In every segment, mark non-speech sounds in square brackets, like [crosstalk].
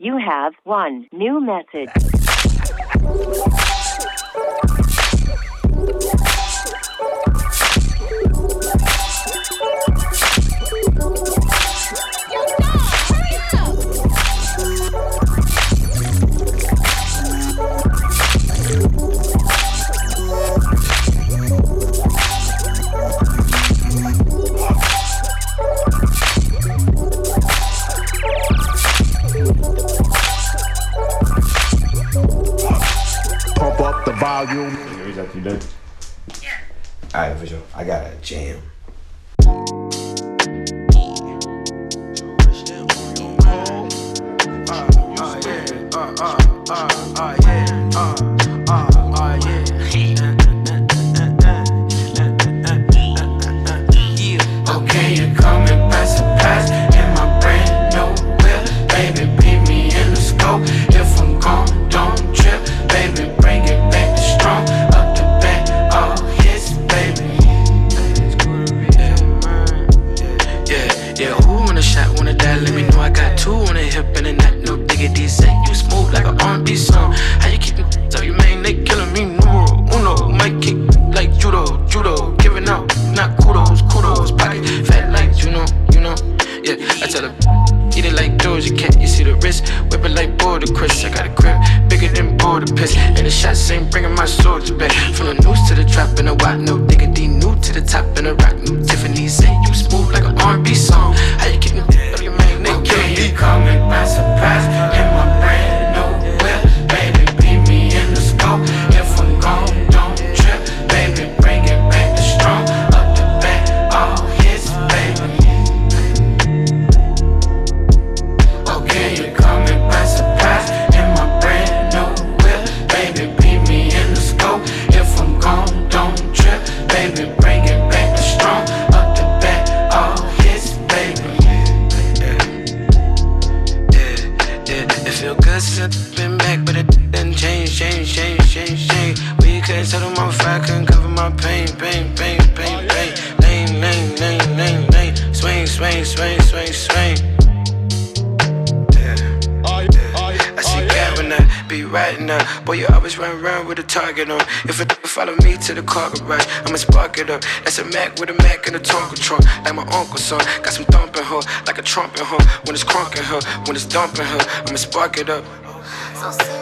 You have one new message. Up the volume. Reach out, you done? Alright, for sure. I got a jam. Okay, Piss. And the shots ain't bringing my soldiers back. From the news to the trap and the white, no diggity. New to the top and the rock, to the car garage, I'ma spark it up. That's a Mac with a Mac and a Tonka truck. Like my uncle's son. Got some thumping her, like a trumpet her. When it's crunking her, when it's dumping her, I'ma spark it up. Okay,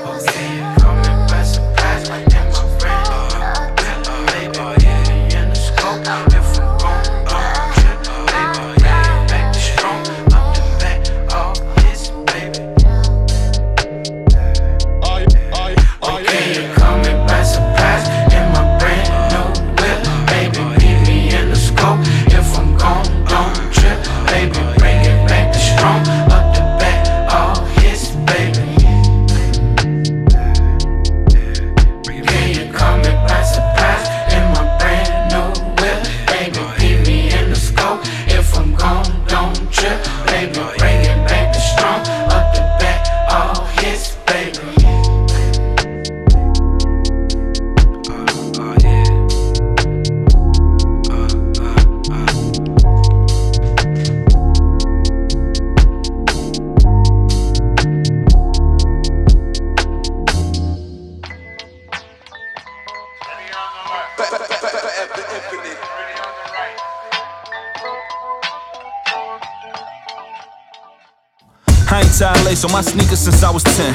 my sneakers since I was 10.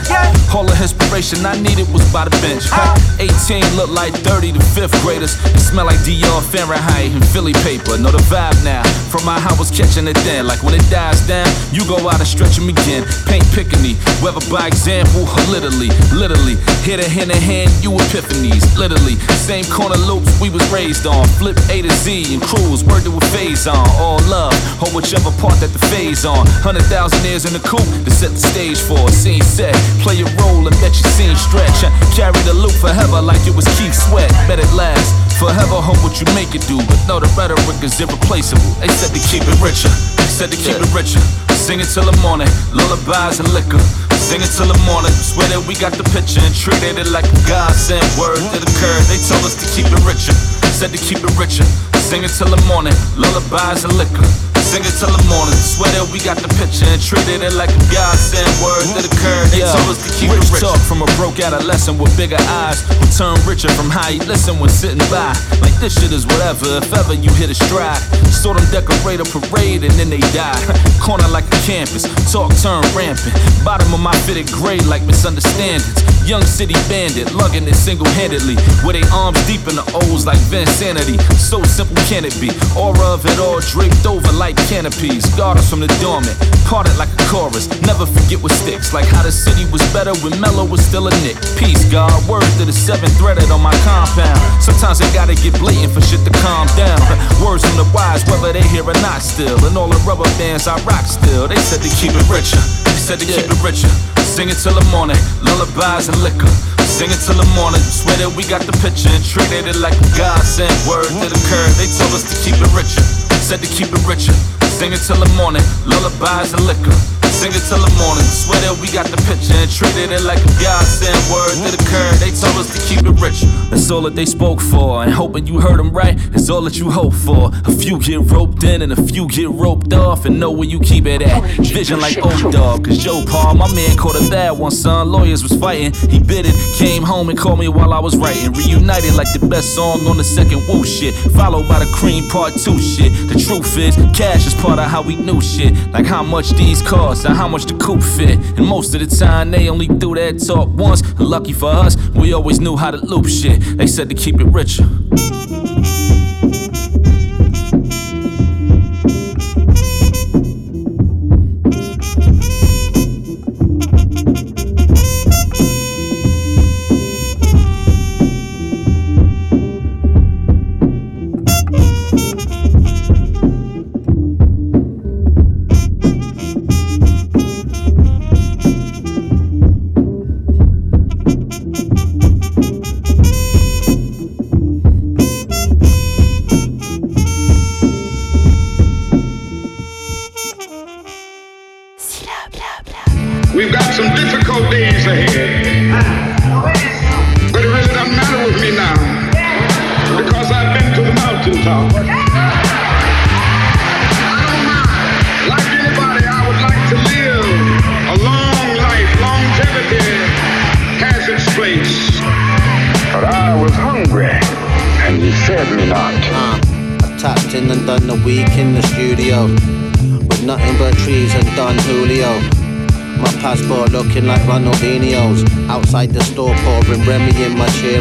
All the inspiration I needed was by the bench. Ah. 18 look like 30 to fifth graders. It smell like Dior, Fahrenheit, and Philly paper. Know the vibe now. From my house catching it then. Like when it dies down, you go out and stretch them again. Paint Piccany, whether by example or literally. Literally, hit a hand in hand, you epiphanies. Literally, same corner loops we was raised on. Flip A to Z and cruise, word to a phase on. All love, or whichever part that the phase on. Hundred thousand years in the coop to set the stage for scene set. Play a role and let your scene stretch. Carry the loop forever like it was Keith Sweat. Bet it last forever. Hope what you make it do, but no, the rhetoric is irreplaceable. They said to keep it richer. They said to keep it richer. Sing it till the morning, lullabies and liquor. Sing it till the morning. Swear that we got the picture and treated it like a godsend. Word that occurred. They told us to keep it richer. Said to keep it richer. Sing it till the morning, lullabies and liquor. Sing it till the morning. Swear that we got the picture and treated it like a godsend. Word that occurred. told us to keep Rich it rich. talk from a broke adolescent with bigger eyes. Who turn richer from how he listen when sitting by. Like this shit is whatever, if ever you hit a stride. Saw them decorate a parade and then they die. [laughs] Corner like a campus, talk turn rampant. Bottom of my fitted grade like misunderstandings. Young city bandit, lugging it single handedly. With they arms deep in the O's like Vinsanity. So simple can it be? Aura of it all draped over like canopies. Guard us from the dormant, parted like a chorus. Never forget what sticks. Like how the city was better when Mellow was still a nick. Peace, God. Word to the seven threaded on my compound. Sometimes I gotta get blatant for shit to calm down. Words from the wise, whether they hear or not still. And all the rubber bands I rock still. They said to keep it richer. They said to keep it richer. Sing it till the morning, lullabies and liquor. Sing it till the morning, swear that we got the picture and treated it like a God sent word to the curve. They told us to keep it richer, said to keep it richer. Sing it till the morning, lullabies and liquor. Sing it till the morning. Swear that we got the picture and treated it like a godsend. Word to the curve, they told us to keep it rich. That's all that they spoke for. And hoping you heard them right, it's all that you hope for. A few get roped in and a few get roped off. And know where you keep it at. Vision like Old Dog. Cause Joe Paul, my man, caught a bad one, son. Lawyers was fighting. He bit it, came home and called me while I was writing. Reunited like the best song on the second woo shit. Followed by the cream part two shit. The truth is, cash is part of how we knew shit. Like how much these cost how much the coupe fit. And most of the time, they only do that talk once. Lucky for us, we always knew how to loop shit. They said to keep it richer.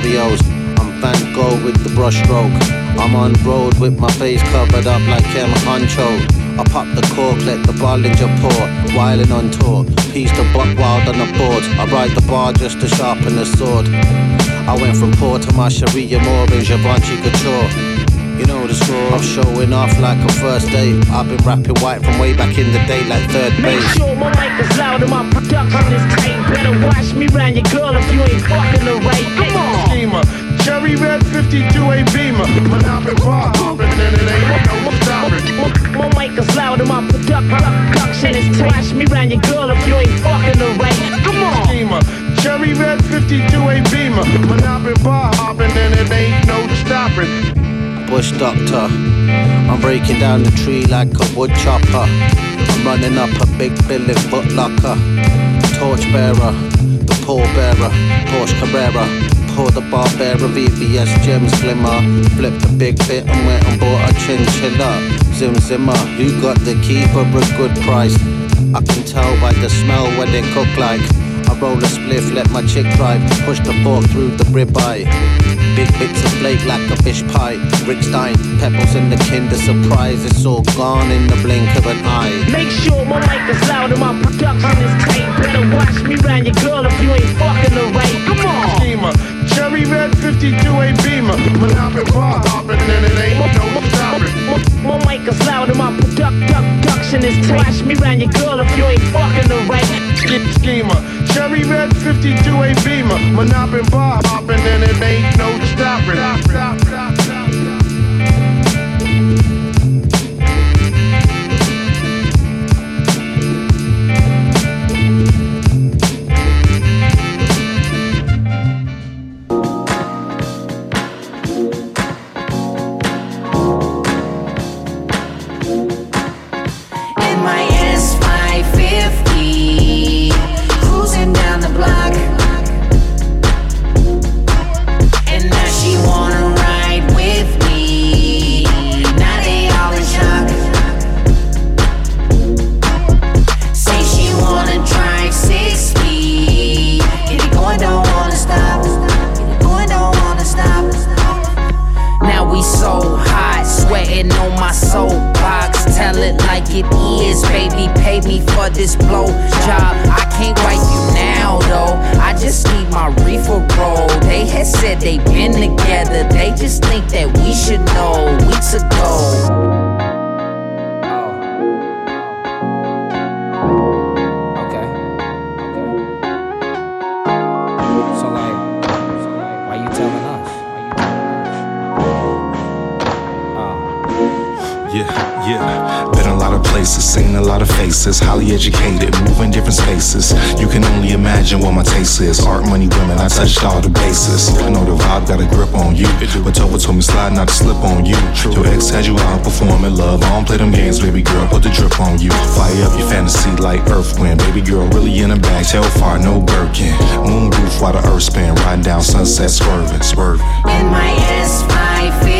Cheerios. I'm Van Gogh with the brushstroke. I'm on road with my face covered up like M Huncho. I pop the cork, let the Bollinger pour, whiling on tour. Piece the buck wild on the boards. I ride the bar just to sharpen the sword. I went from poor to my Sharia more in Givenchy Couture. You the score. I'm showing off like a first date. I've been rapping white from way back in the day, like third base. Make sure my mic is loud and my production is tight. Better watch me round your girl if you ain't fucking the right. Come on. Schema. Cherry red 52 A Beamer. Monopoly bar hopping and it ain't no stopping. My mic is loud and my production is tight. Watch me round your girl if you ain't fucking the right. Come on. Schema. Cherry red 52 A Beamer. Monopoly bar hopping and it ain't no stopping bush doctor. I'm breaking down the tree like a wood chopper. I'm running up a big billy footlocker. Torch bearer, the pall bearer, Porsche Carrera. Pour the Barbera VVS gems glimmer. Flipped a big bit and went and bought a chinchilla. Zim Zimmer, who got the key for a good price? I can tell by the smell what they cook like. I roll a spliff, let my chick drive, push the fork through the ribeye. Big bits of flake like a fish pie. Rick Stein, pebbles in the Kinder Surprise. It's all gone in the blink of an eye. Make sure my mic is loud and my production is tight. Better watch me round your girl if you ain't fucking the right. Come on. Schema. Cherry red 52 A Beamer. Monopoly bar hopping and it ain't no stopping. My, mic is loud and my production is tight. Watch me round your girl if you ain't fucking the right. Schema. Cherry red 52 A Beamer. Monopoly bar hopping and it ain't no stopping. Stop, stop, stop, performing love. I don't play them games, baby girl, put the drip on you. Fire up your fantasy like earth wind, baby girl, really in a bag, Telfar, no Birkin. Moon roof while the earth spin, riding down sunset, swerving, swerving. In my S550,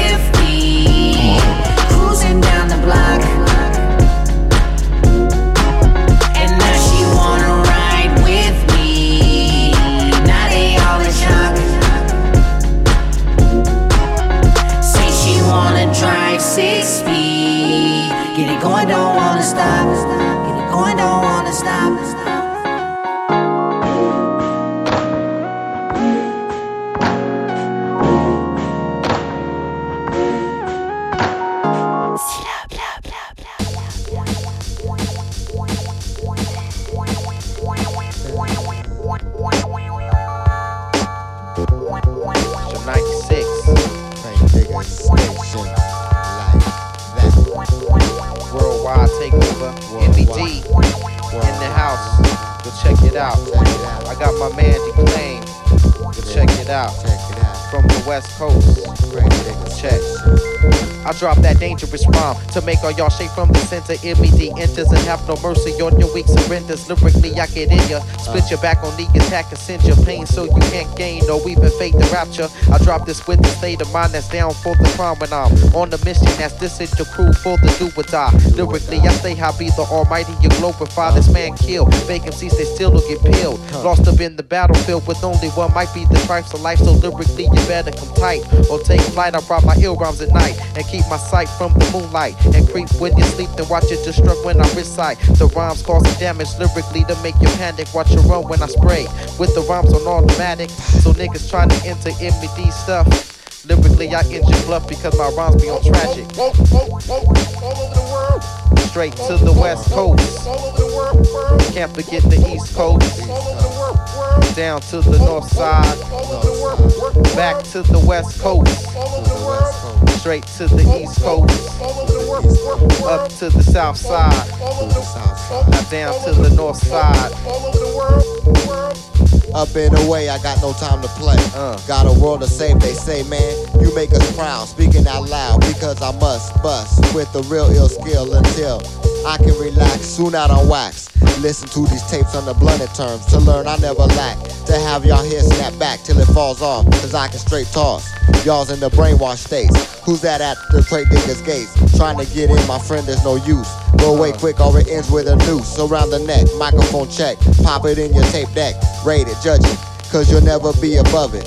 rhyme to make all y'all shake from the center. MED enters and have no mercy on your weak surrenders. Lyrically, I get in ya. Split your back on the attack and send your pain so you can't gain or even fake the rapture. I drop this with the state of mind that's down for the crime when I'm on the mission. That's this is your crew for the do or die. Lyrically, I say how be the almighty, you glorify this man kill. Vacancies they still don't get peeled. Lost up in the battlefield with only one might be the stripes of life. So lyrically, you better come tight or take flight. I rock my ill rhymes at night and keep my sight from the and creep when you sleep. Then watch it destruct when I recite. The rhymes causing damage lyrically to make you panic. Watch you run when I spray with the rhymes on automatic. So niggas trying to enter MED stuff. Lyrically, I injure bluff because my rhymes be on tragic. Straight to the west coast. Can't forget the east coast. Down to the north side. Back to the west coast straight to the east coast, up to the south side, now down to the north side. Up and away, I got no time to play. Uh. Got a world to save, they say, man. You make us proud, speaking out loud, because I must bust with the real ill skill until I can relax, soon out on wax. Listen to these tapes on the blunted terms to learn I never lack. To have y'all here snap back till it falls off, cause I can straight toss. Y'all's in the brainwash states. Who's that at the crate digger's gates? Trying to get in, my friend, there's no use. Go away quick or it ends with a noose around the neck. Microphone check, pop it in your tape deck. Rate it, judge it, cause you'll never be above it.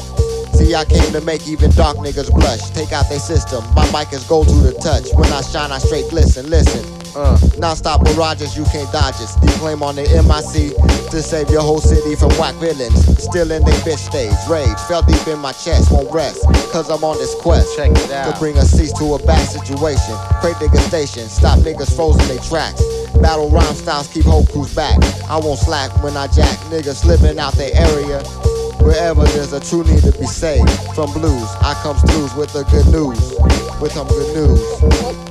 See, I came to make even dark niggas blush. Take out their system. My mic is gold to the touch. When I shine, I straight glisten. Listen. Uh, non-stop mirages, you can't dodge it. Declaim on the MIC to save your whole city from whack villains. Still in their bitch stage, rage felt deep in my chest, won't rest. Cause I'm on this quest Check it out. to bring a cease to a bad situation. Crate nigga station, stop niggas frozen they tracks. Battle rhyme styles keep whole crews back. I won't slack when I jack niggas slipping out their area. Wherever there's a true need to be saved from blues, I come through with the good news. With some good news.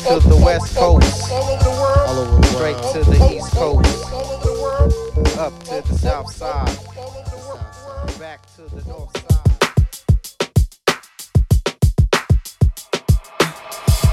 To the west coast. All over the world. Straight to the east coast. Up to the south side. Back to the north side.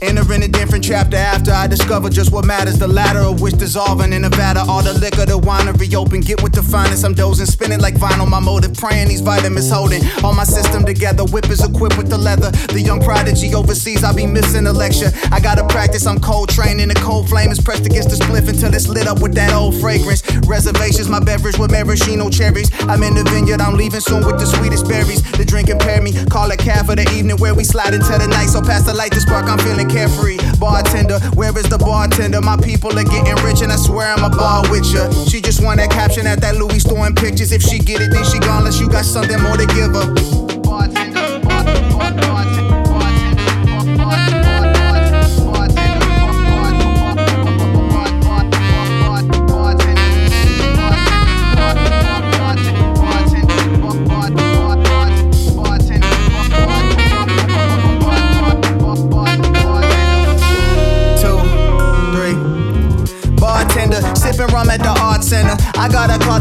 Entering a different chapter after I discover just what matters. The latter of which dissolving in Nevada. All the liquor, the winery open. Get with the finest. I'm dozing, spinning like vinyl. My motive, praying these vitamins holding all my system together. Whip is equipped with the leather. The young prodigy overseas, I'll be missing a lecture. I gotta practice, I'm cold training. The cold flame is pressed against the spliff until it's lit up with that old fragrance. Reservations, my beverage with maraschino cherries. I'm in the vineyard, I'm leaving soon with the sweetest berries. The drink impair me. Call it cab for the evening where we slide into the night. So past the light, the spark, I'm feeling carefree. Bartender, where is the bartender? My people are getting rich, and I swear I'm a bar with ya. She just want that caption at that Louis store and pictures. If she get it, then she gone unless you got something more to give her. Bartender, bartender, bartender.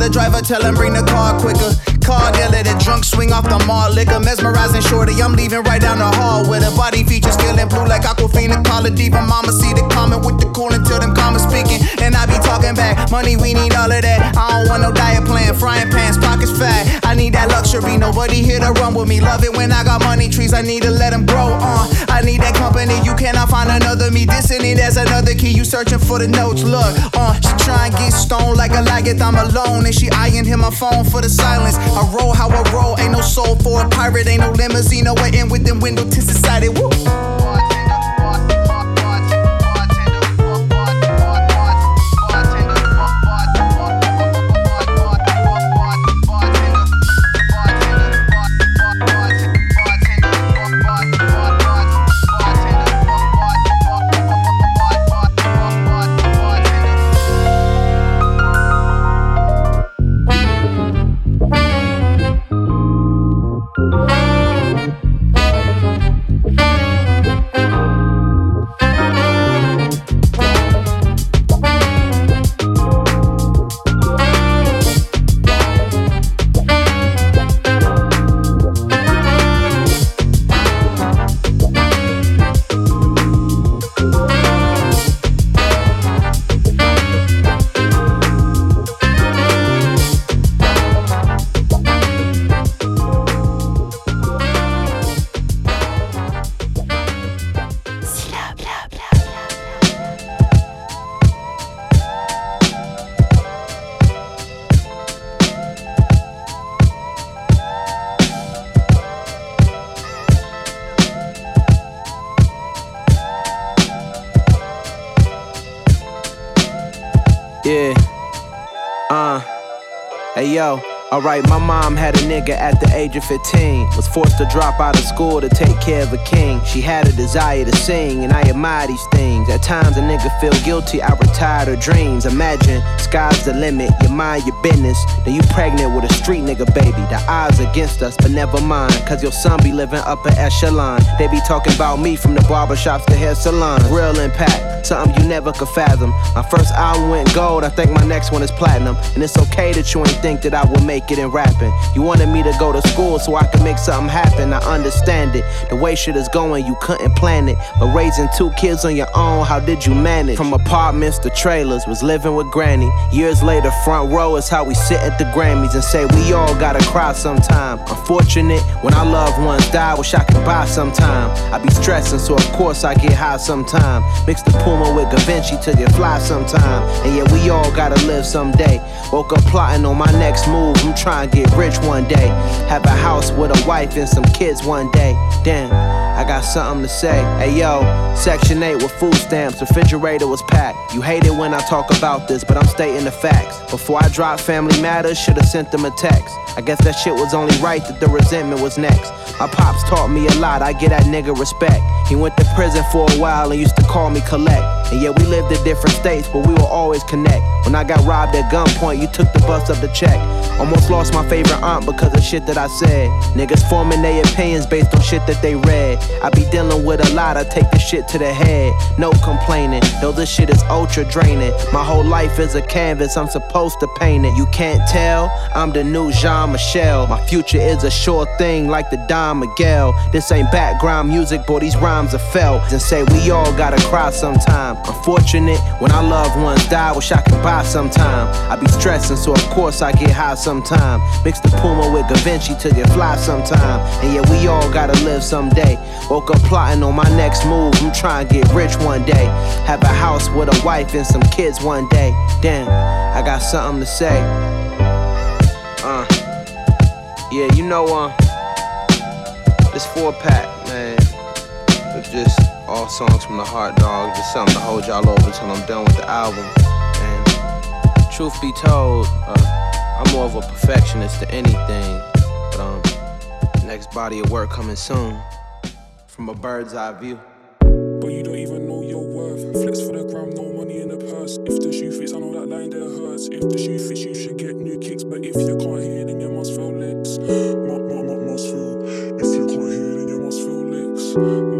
The driver, tell him bring the car quicker. Car dealer, the drunk swing off the mall liquor. Mesmerizing shorty, I'm leaving right down the hall with her body features feeling blue like Aquafina. Call it diva, mama see the comment with the cool until them comments speaking. And I be talking back, money, we need all of that. I don't want no diet plan, frying pans, pockets fat. I need that luxury, nobody here to run with me. Love it when I got money trees, I need to let them grow on. Uh, I need that company, you cannot find another me. Dissing it as another key, you searching for the notes. Look, uh, she try and get stoned like a laggeth, I'm alone. And she eyeing him my phone for the silence. I roll how I roll, ain't no soul for a pirate, ain't no limousine, no way in with them window tints decided. Woo. Alright, my mom had a nigga at the age of 15. Was forced to drop out of school to take care of a king. She had a desire to sing, and I admire these things. At times, a nigga feel guilty, I retired of dreams. Imagine, sky's the limit, you mind your business. Then you pregnant with a street nigga baby. The odds against us, but never mind. Cause your son be living upper echelon. They be talking about me from the barbershops to hair salons. Real impact, something you never could fathom. My first album went gold, I think my next one is platinum. And it's okay that you ain't think that I would make it in rapping. You wanted me to go to school so I could make something happen. I understand it. The way shit is going, you couldn't plan it. But raising two kids on your own, how did you manage? From apartments to trailers, was living with granny. Years later, front row is how we sit at the Grammys and say we all gotta cry sometime. Unfortunate when our loved ones die, wish I could buy sometime. I be stressing, so of course I get high sometime. Mix the Puma with Givenchy to get fly sometime. And yeah, we all gotta live someday. Woke up plotting on my next move. I'm trying to get rich one day. Have a house with a wife and some kids one day. Damn, I got something to say. Hey yo, Section 8 with food stamps, refrigerator was packed. You hate it when I talk about this, but I'm stating the facts. Before I drop Family Matters, should've sent them a text. I guess that shit was only right that the resentment was next. My pops taught me a lot, I get that nigga respect. He went to prison for a while and used to call me collect. And yeah, we lived in different states, but we will always connect. When I got robbed at gunpoint, you took the bus up the check. Almost lost my favorite aunt because of shit that I said. Niggas forming their opinions based on shit that they read. I be dealing with a lot, I take the shit to the head. No complaining, though this shit is ultra draining. My whole life is a canvas, I'm supposed to paint it. You can't tell, I'm the new Jean Michel. My future is a sure thing like the Don Miguel. This ain't background music, boy, these rhymes are felt. And say we all gotta cry sometime. Unfortunate when our loved ones die, wish I could buy sometime. I be stressing, so of course I get high sometime. Mix the Puma with Givenchy to get fly sometime. And yeah, we all gotta live someday. Woke up plotting on my next move, I'm trying to get rich one day. Have a house with a wife and some kids one day. Damn, I got something to say. Uh, yeah, you know, uh, this four pack, man, just All songs from the heart, dog. Just something to hold y'all over till I'm done with the album. And truth be told, uh, I'm more of a perfectionist than anything. But um, next body of work coming soon. From a bird's eye view. But you don't even know your worth. Flex for the gram, no money in the purse. If the shoe fits, I know that line there hurts. If the shoe fits, you should get new kicks. But if you can't hear, then you must feel licks. Ma, ma, must feel. If you can't hear, then you must feel licks.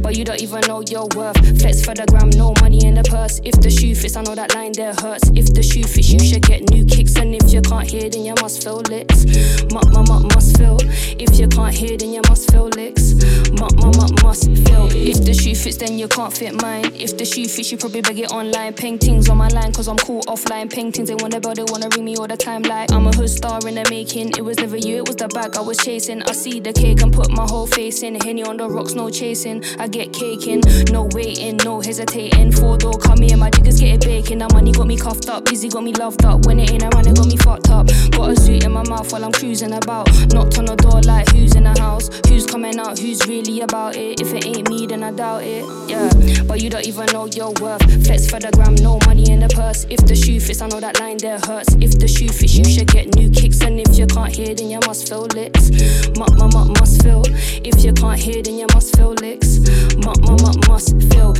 But you don't even know your worth. Flex for the gram, no money in the purse. If the shoe fits, I know that line there hurts. If the shoe fits, you should get new kicks. And if you can't hear, then you must feel licks. Muck, muck, muck, must feel. If you can't hear, then you must feel licks. Must feel. If the shoe fits, then you can't fit mine. If the shoe fits, you probably beg it online. Paintings on my line, cause I'm cool offline. Paintings, they wanna build, they wanna ring me all the time. Like, I'm a hood star in the making. It was never you, it was the bag I was chasing. I see the cake and put my whole face in. Henny on the rocks, no chasing. I get caking, no waiting, no hesitating. Four door come here, my diggers get it baking. That money got me cuffed up, busy got me loved up. When it ain't around, it got me fucked up. Got a suit in my mouth while I'm cruising about. Knocked on the door like who's in the house? Who's coming out? Who's really about it? If it ain't me, then I doubt it. Yeah, but you don't even know your worth. Flex for the gram, no money in the purse. If the shoe fits, I know that line there hurts. If the shoe fits, you should get new kicks. And if you can't hear, then you must feel licks. Muck, muck, muck, must feel. If you can't hear, then you must feel licks. Muck, muck, muck, must feel.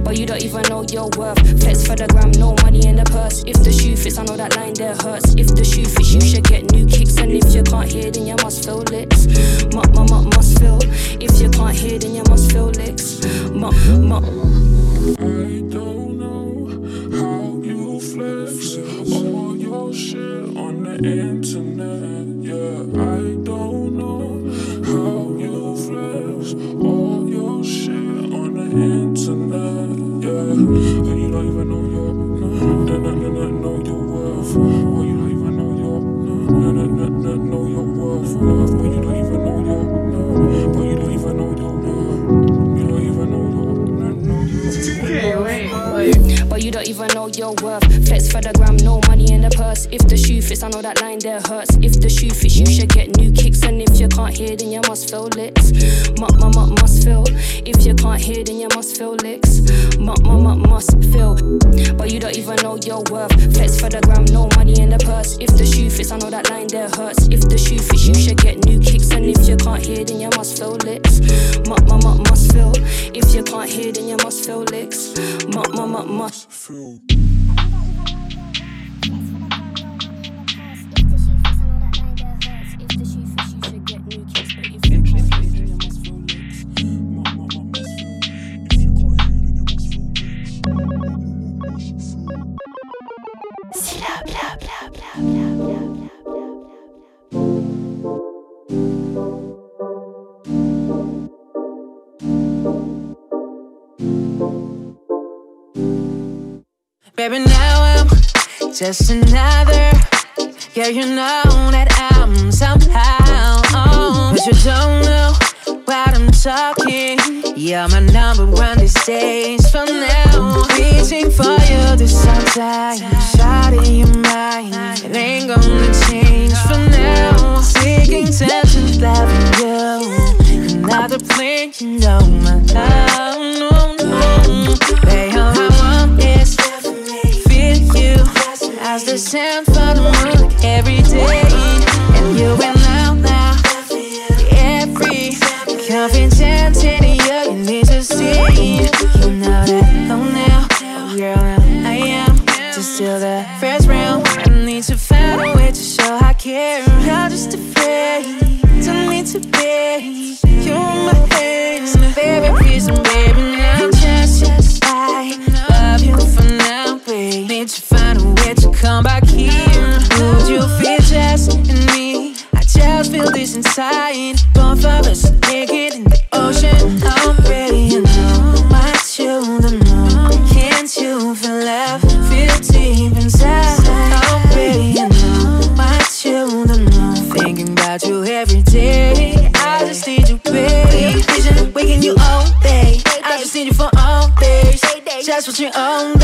But you don't even know your worth. Flex for the gram, no money in the purse. If the shoe fits, I know that line there hurts. If the shoe fits, you should get new kicks. And if you can't hear, then you must feel licks. Muck, muck, muck, must feel. If you can't hear, then you must feel licks. Muck, muck. I don't know how you flex all your shit on the internet. Yeah, I worth. Flex for the gram, no money in the purse. If the shoe fits, I know that line there hurts. If the shoe fits, you should get new kicks. And if you can't hear, then you must feel licks. Muck, muck, must feel. If you can't hear, then you must feel. Baby, now I'm just another. Yeah, you know that I'm somehow. But you don't know what I'm talking. You're my number one these days for now. Reaching for you this whole time. Shot in your mind. It ain't gonna change for now. Seeking tension, loving you. Another plane, you know my love. No, no. Sound about you every day. I just need you, babe. Vision, waking you all day. I just need you for all days. Just what you own.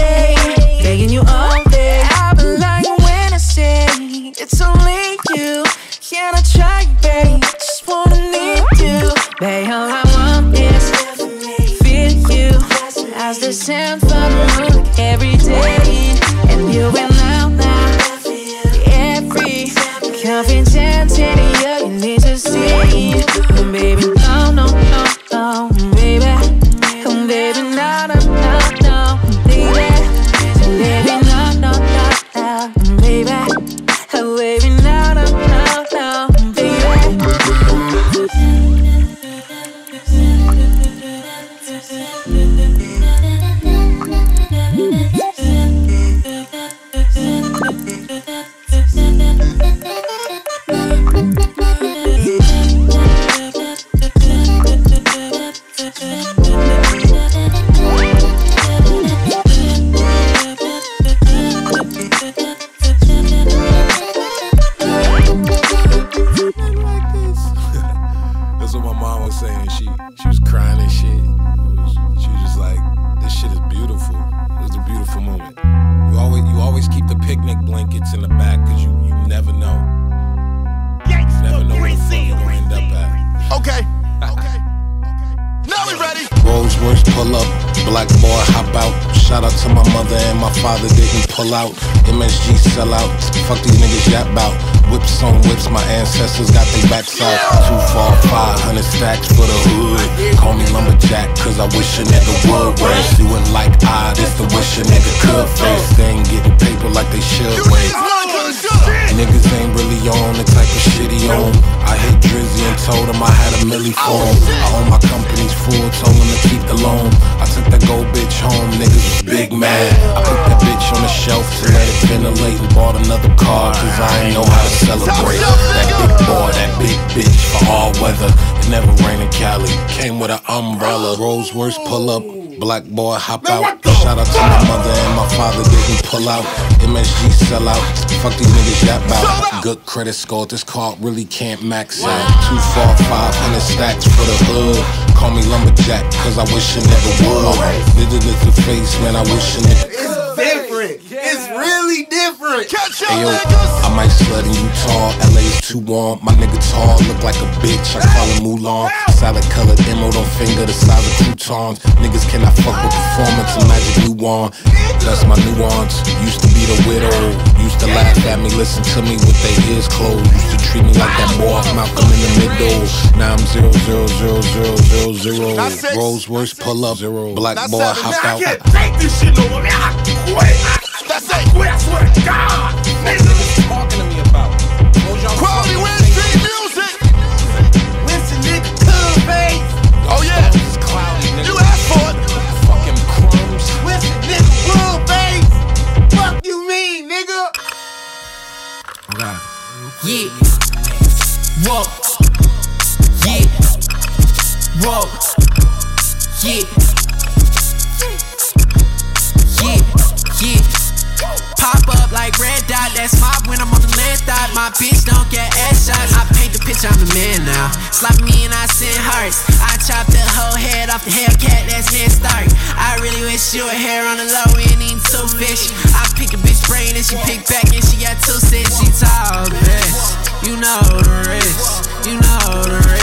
Picnic blankets in the back because you you never know. You never know where the fuck you gonna end up at. Okay. Okay. [laughs] Now we ready. Rolls Royce pull up, black boy hop out. Shout out to my mother and my father didn't pull out. MSG sell out, fuck these niggas yap bout. Whips on whips, my ancestors got their backs out. Two, four, five hundred stacks for the hood. Call me lumberjack, cause I wish a nigga would. Race you in like I, this the wish a nigga could face. They ain't getting paper like they should wait. Niggas ain't really on the type of shit he on. I hit Drizzy and told him I had a milli for him. I own my company's full, told him to keep the loan. I took that gold bitch home, niggas was big mad. I put that bitch on the shelf to let it ventilate and bought another car, cause I ain't know how to celebrate. That big boy, that big bitch for all weather. It never rained in Cali, came with an umbrella. Rolls Royce pull up. Black boy hop out. Shout out to my mother and my father didn't pull out. MSG sell out. Fuck these niggas that out. Good credit score, this card really can't max out. Two, four, five hundred stacks for the hood. Call me lumberjack, cause I wish a nigga would. Nigga the face, man, I wish a nigga. It's different. It's really different. Catch Hey yo, I might slut in Utah, LA's too warm. My nigga tall, look like a bitch, I call him Mulan. Salad colored emerald on finger, the size of croutons. Niggas cannot fuck with performance and magic new one. That's my nuance. Used to be the widow, used to laugh at me, listen to me with their ears closed. Used to treat me like that boy off Malcolm in the middle. Now I'm zero zero zero zero zero zero. Rolls Royce pull up, zero. Black boy hop out. I can't take this shit no more. man. I quit. That's it. Quit. I swear to God. Nigga. Talking to me about. Quality Wednesday music. Winston nigga cool face. Oh yeah. You asked for it. Fucking crumbs. Winston nigga cool face. Fuck you mean, nigga? Right. Yeah. Whoa. Yeah. Whoa. Yeah. Yeah. Like red dot, that's mob when I'm on the land thought. My bitch don't get ass shots. I paint the picture, I'm the man now. Slap me and I send hearts. I chop the whole head off the Hellcat, that's Ned Stark. I really wish you were hair on the low end, eating two fish. I pick a bitch brain and she pick back and she got two cents. She tall, bitch. You know the rest. You know the rest.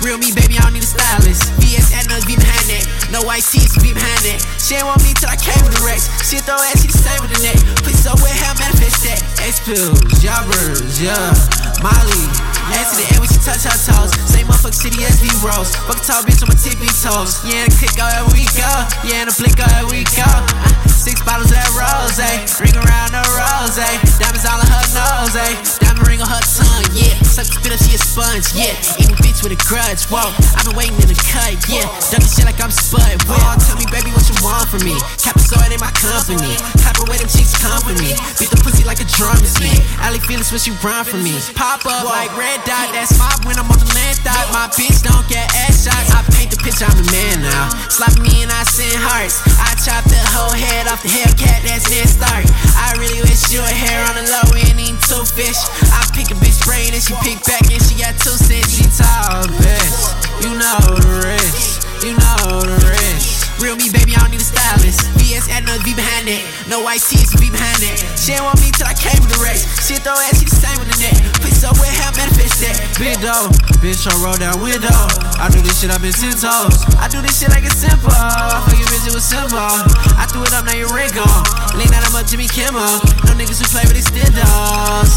Real me, baby, I don't need a stylist. VS Atlas be behind that. No white teeth be behind that. She ain't want me till I came with the Rex. She throw ass, she the same with the neck. Please so wet, how manifest that. X pills, jobbers, yeah. Molly. Ass to the air when she touch her toes. Same motherfucker city as V Rose. Fuck a tall bitch on my tippy toes. Yeah, in the click everywhere we go. Yeah, in the blink everywhere we go. Uh, six bottles of rose, ring around the rose, diamonds all on her nose, diamond on her tongue, yeah. Suck the spit up, she a sponge, yeah. Eating bitch with a grudge, whoa. I've been waiting in the cut, yeah. Ducking shit like I'm Spud, whoa. Tell me, baby, what you want from me? Capazoid in my company. Clap away them cheeks come for me. Beat the pussy like a drum is me. Ali Felix, what you run for me? Pop up like red dot, that's mob when I'm on the land thought. My bitch don't get ass shots. I paint the picture, I'm the man now. Slap me and I send hearts. I chop the whole head off the Hellcat, that's Ned Stark. I really wish you were hair on the low end, eating two fish. I pick a bitch brain and she pick back and she got two cents. She tall, best. You know the rest. You know the rest. Real me, baby, I don't need a stylist. VS at No V behind that. No white tees be behind that. She ain't want me till I came with the race. She throw ass, she the same with the net. Please so wet, how manifest that. Big dog, bitch, I roll down window. I do this shit, I've been ten toes. I do this shit like it's simple. Fuck your bitch, it was simple. I threw it up, now your ring gone. Lean out, I'm up Jimmy Kimmel. No niggas who play with extendos.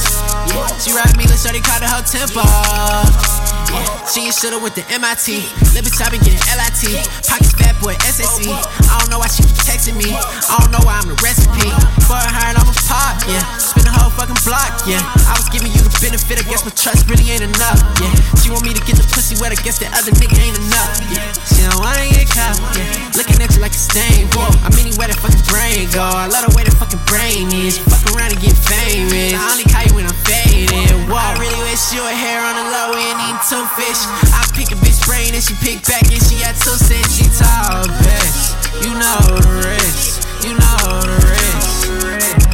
Yeah, she ride me, let's shorty caught her tempo. Yeah, she shoulda went to MIT. Little bitch, and get getting LIT. Pockets fat boy, I don't know why she was texting me. I don't know why I'm the recipe. For her and almost pop, yeah. Spin the whole fucking block, yeah. I you I guess my trust really ain't enough, yeah. She want me to get the pussy wet, I guess that other nigga ain't enough, yeah. She don't wanna get caught, yeah. Looking at you like a stain, whoa. I mean, where the fucking brain go. I love the way the fucking brain is. Fuck around and get famous. I only call you when I'm faded, whoa. I really wish you were hair on the low, ain't eating two fish. I pick a bitch brain and she pick back and she got two cents. She tall bitch. You know the rest. You know the rest.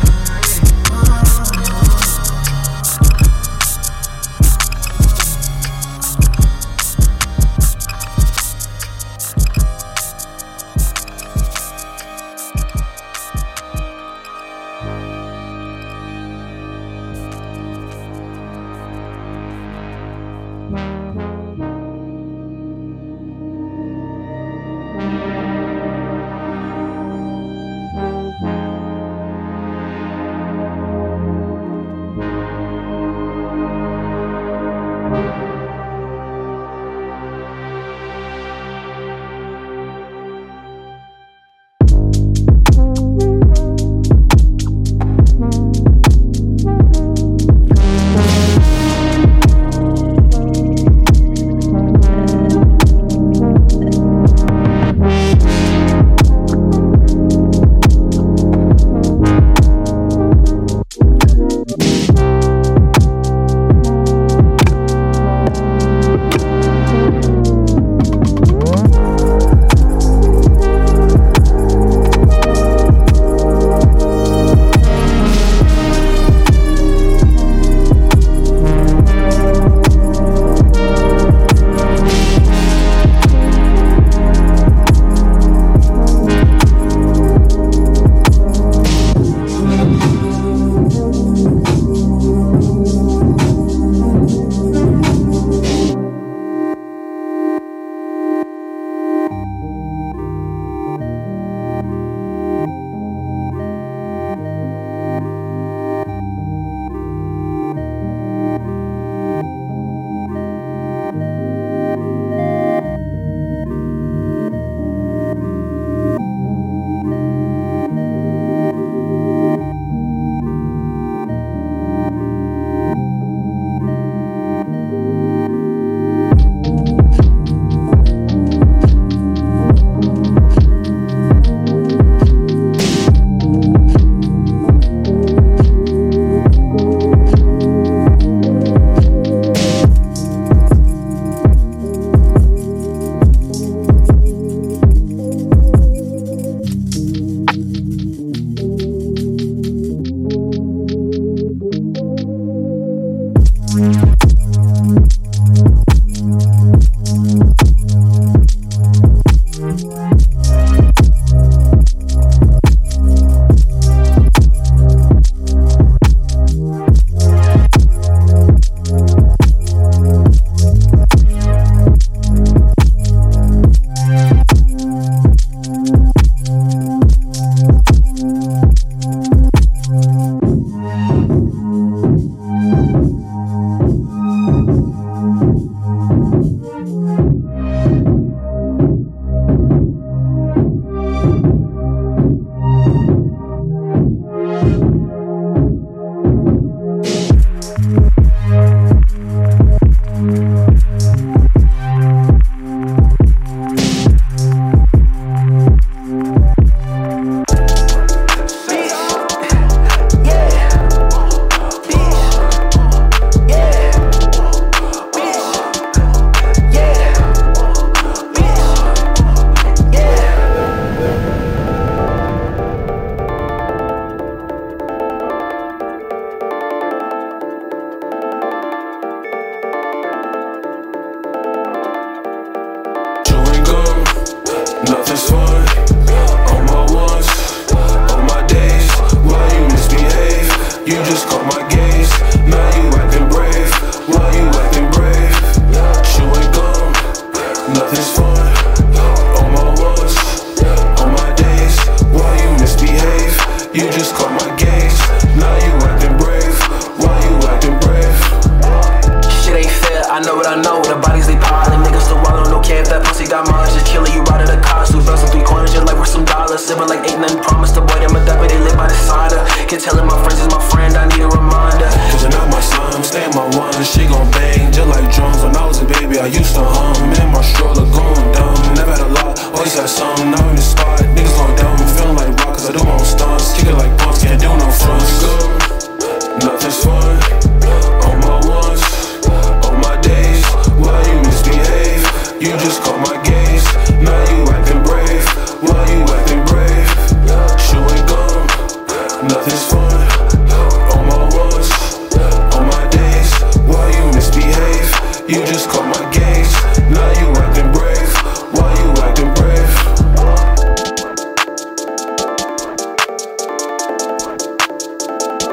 You just caught my gaze. Now you acting brave. Why you acting brave?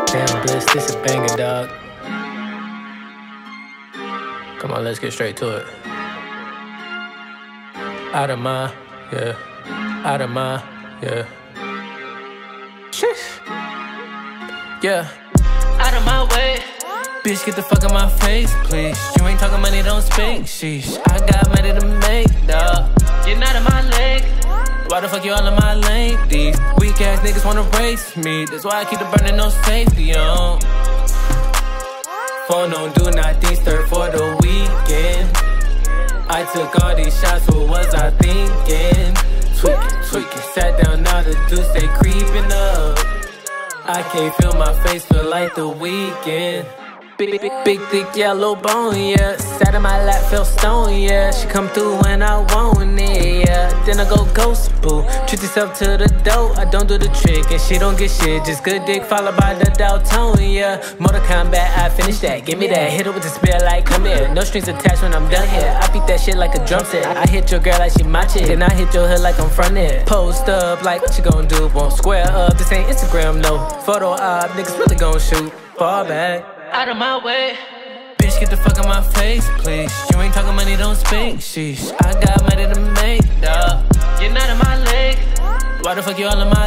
Damn, Bliss, this is a banger, dog. Come on, let's get straight to it. Out of my, yeah. Out of my, yeah. Sheesh. Yeah. Out of my way. Bitch, get the fuck out my face, please. You ain't talking money, don't speak. Sheesh. I got money to make, dog. You're not my leg. Why the fuck you all in my lane? These weak ass niggas wanna race me. That's why I keep the burning no safety on. Phone on do not disturb for the weekend. I took all these shots, what was I thinking? Tweaking, tweaking, sat down now the deuce they creeping up. I can't feel my face, feel like the Weeknd. Big, big, big, thick yellow bone, yeah. Sat in my lap, felt stone, yeah. She come through when I want it, yeah. Then I go ghost, boo. Treat yourself to the dough. I don't do the trick, and she don't get shit. Just good dick followed by the dial yeah. Mortal Kombat, I finish that. Give me that. Hit her with the spear, like, come here. No strings attached when I'm done here. I beat that shit like a drum set. I hit your girl like she my chick. Then I hit your hood like I'm front it. Post up, like, what you gonna do? Won't square up. This ain't Instagram, no. Photo op, niggas really gon' shoot. Fall back. Out of my way. Bitch, get the fuck out my face, please. You ain't talking money, don't speak. Sheesh, I got money to make, dawg. You're not my leg. Why the fuck you all in my?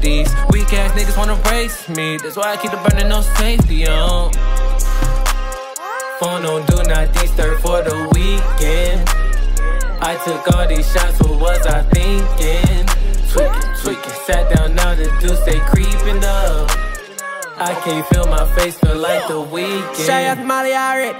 These weak ass niggas wanna race me. That's why I keep the burning no safety on. Phone on do not disturb for the weekend. I took all these shots, what was I thinking? Tweaking, tweaking, sat down now the deuce they creeping up. I can't feel my face, feel like the Weeknd. Shawty off Molly Alric.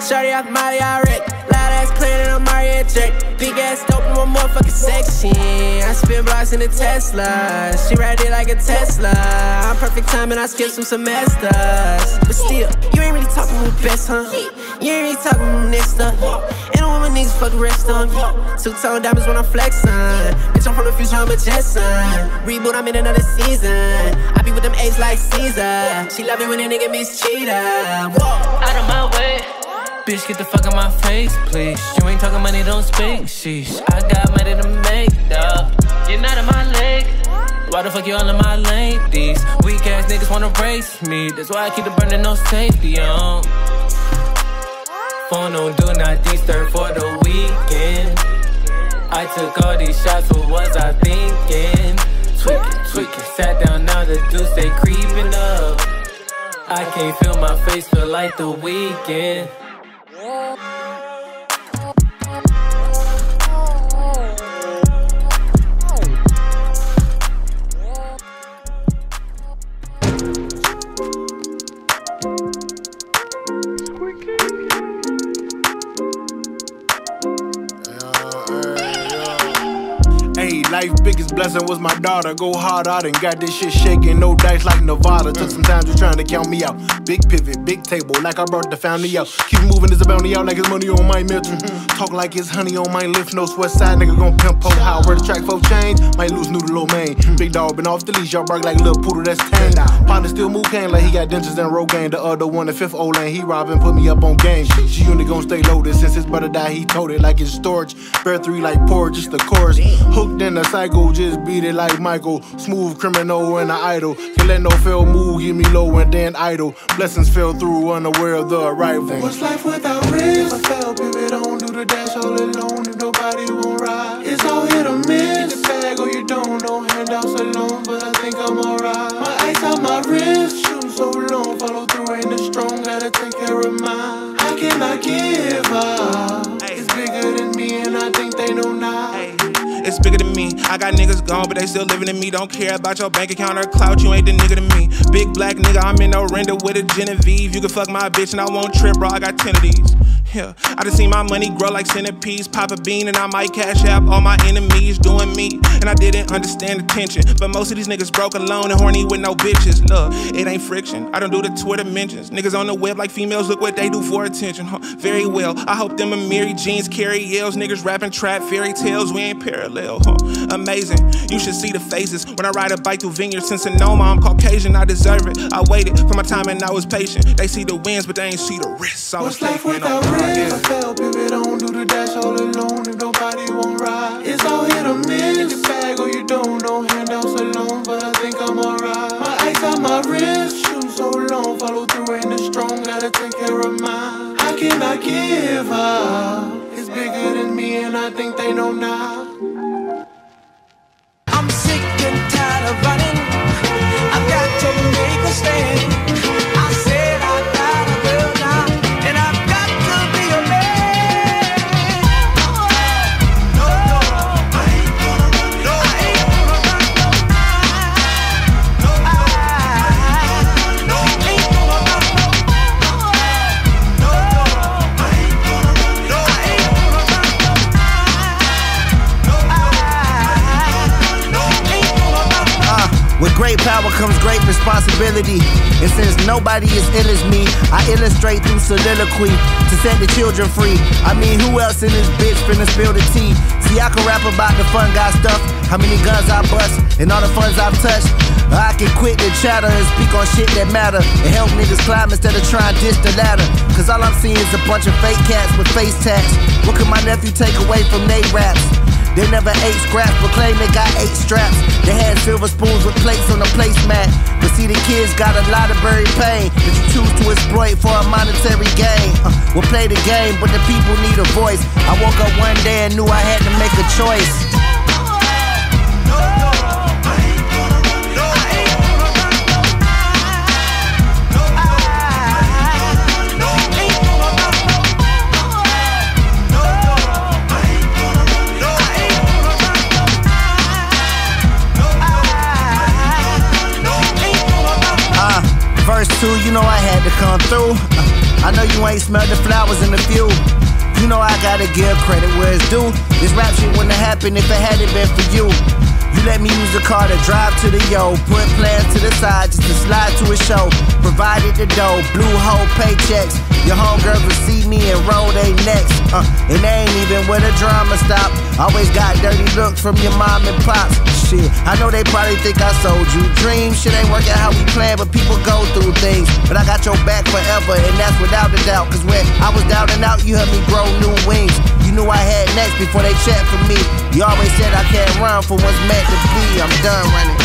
Shawty off Molly Alric. Loud ass clean and I'm Mario Jack. Big ass dope and one motherfucking section. I spin blocks in a Tesla. She ride it like a Tesla. I'm perfect time and I skip some semesters. But still, you ain't really talking with best, huh? You ain't really talking with next up. And all my niggas fuck rest on. Two tone diamonds when I'm flexing. Bitch, I'm from the future, I'm a Jetson. Reboot, I'm in another season. I be with them A's like She love it when a nigga miss. Whoa. Out of my way. Bitch, get the fuck out my face, please. You ain't talking money, don't speak. Sheesh, I got money to make, dawg. You're not in my leg. Why the fuck you all in my? These weak ass niggas wanna race me. That's why I keep the burning no safety on. Phone on do not disturb for the weekend. I took all these shots, what was I thinking? Sat down now the deuce they creeping up. I can't feel my face, feel like the Weeknd. Blessing was my daughter. Go hard out and got this shit shaking. No dice like Nevada. Took some time just trying to count me out. Big pivot, big table, like I brought the family out. Keep moving this bounty out like it's money on my mental. Mm-hmm. Talk like it's honey on my lift. No sweat side nigga gon' pimp po. How where the track for change? Might lose noodle low main. Big dog been off the leash. Y'all bark like little poodle that's tame. Partner still move cane like he got dentures and Rogaine. The other one, the fifth old lane. He robbing, put me up on game. She unit gon' stay loaded. Since his brother died, he told it like it's storage. Bear three like porridge, just the chorus. Hooked in the psycho, just beat it like Michael. Smooth criminal and an idol. Can't let no fail move, give me low and then idle. Blessings fell through, unaware of the arrival. What's life without risk? I fell, pivot on, do the dash all alone. If nobody won't ride, it's all hit or miss. The bag or you don't, no handouts alone, but I think I'm alright. My ice on my wrist, shooting so long, follow through ain't as strong. Gotta take care of mine. I cannot give up? Bigger than me. I got niggas gone, but they still living in me. Don't care about your bank account or clout. You ain't the nigga to me. Big black nigga, I'm in no render with a Genevieve. You can fuck my bitch and I won't trip, bro. I got 10 of these. Yeah, I just seen my money grow like centipedes. Pop a bean and I might cash out all my enemies doing me. And I didn't understand the tension. But most of these niggas broke alone and horny with no bitches. Look, it ain't friction. I don't do the Twitter mentions. Niggas on the web like females, look what they do for attention. Huh? Very well. I hope them Amiri jeans carry yells. Niggas rapping trap fairy tales. We ain't parallel. Huh? Amazing. You should see the faces when I ride a bike through vineyards. Since Sonoma, I'm Caucasian. I deserve it. I waited for my time and I was patient. They see the wins, but they ain't see the risks. I was What's life without risk? I fell, pivot on, do the dash all alone. If nobody won't ride, it's all hit or miss. The bag or you don't, no handouts alone, but I think I'm alright. My ice out my wrist, shooting so long, follow through ain't as strong. Gotta take care of mine. I give up? It's bigger than me, and I think they know now. I'm sick and tired of running. I've got to make a stand. Comes great responsibility. And since nobody is ill as me, I illustrate through soliloquy to set the children free. I mean, who else in this bitch finna spill the tea? See, I can rap about the fun guy stuff, how many guns I bust, and all the funds I've touched. I can quit the chatter and speak on shit that matter and help niggas climb instead of trying to dish the ladder. Cause all I'm seeing is a bunch of fake cats with face tats. What can my nephew take away from they raps? They never ate scraps, but claim they got eight straps. They had silver spoons with plates on the placemat. But see, the kids got a lot of buried pain that you choose to exploit for a monetary gain. Uh, we'll play the game, but the people need a voice. I woke up one day and knew I had to make a choice. Two, you know I had to come through. Uh, I know you ain't smelled the flowers in the view. You know I gotta give credit where it's due. This rap shit wouldn't have happened if it hadn't been for you. You let me use the car to drive to the yo, put plans to the side just to slide to a show. Provided the dough, blue hole paychecks. Your homegirls will see me and roll they necks. Uh, and they ain't even where the drama stop. Always got dirty looks from your mom and pops. Shit, I know they probably think I sold you dreams. Shit ain't working how we planned, but people go through things. But I got your back forever, and that's without a doubt. Cause when I was down and out, you helped me grow new wings. You knew I had next before they checked for me. You always said I can't run for what's meant to be. I'm done running.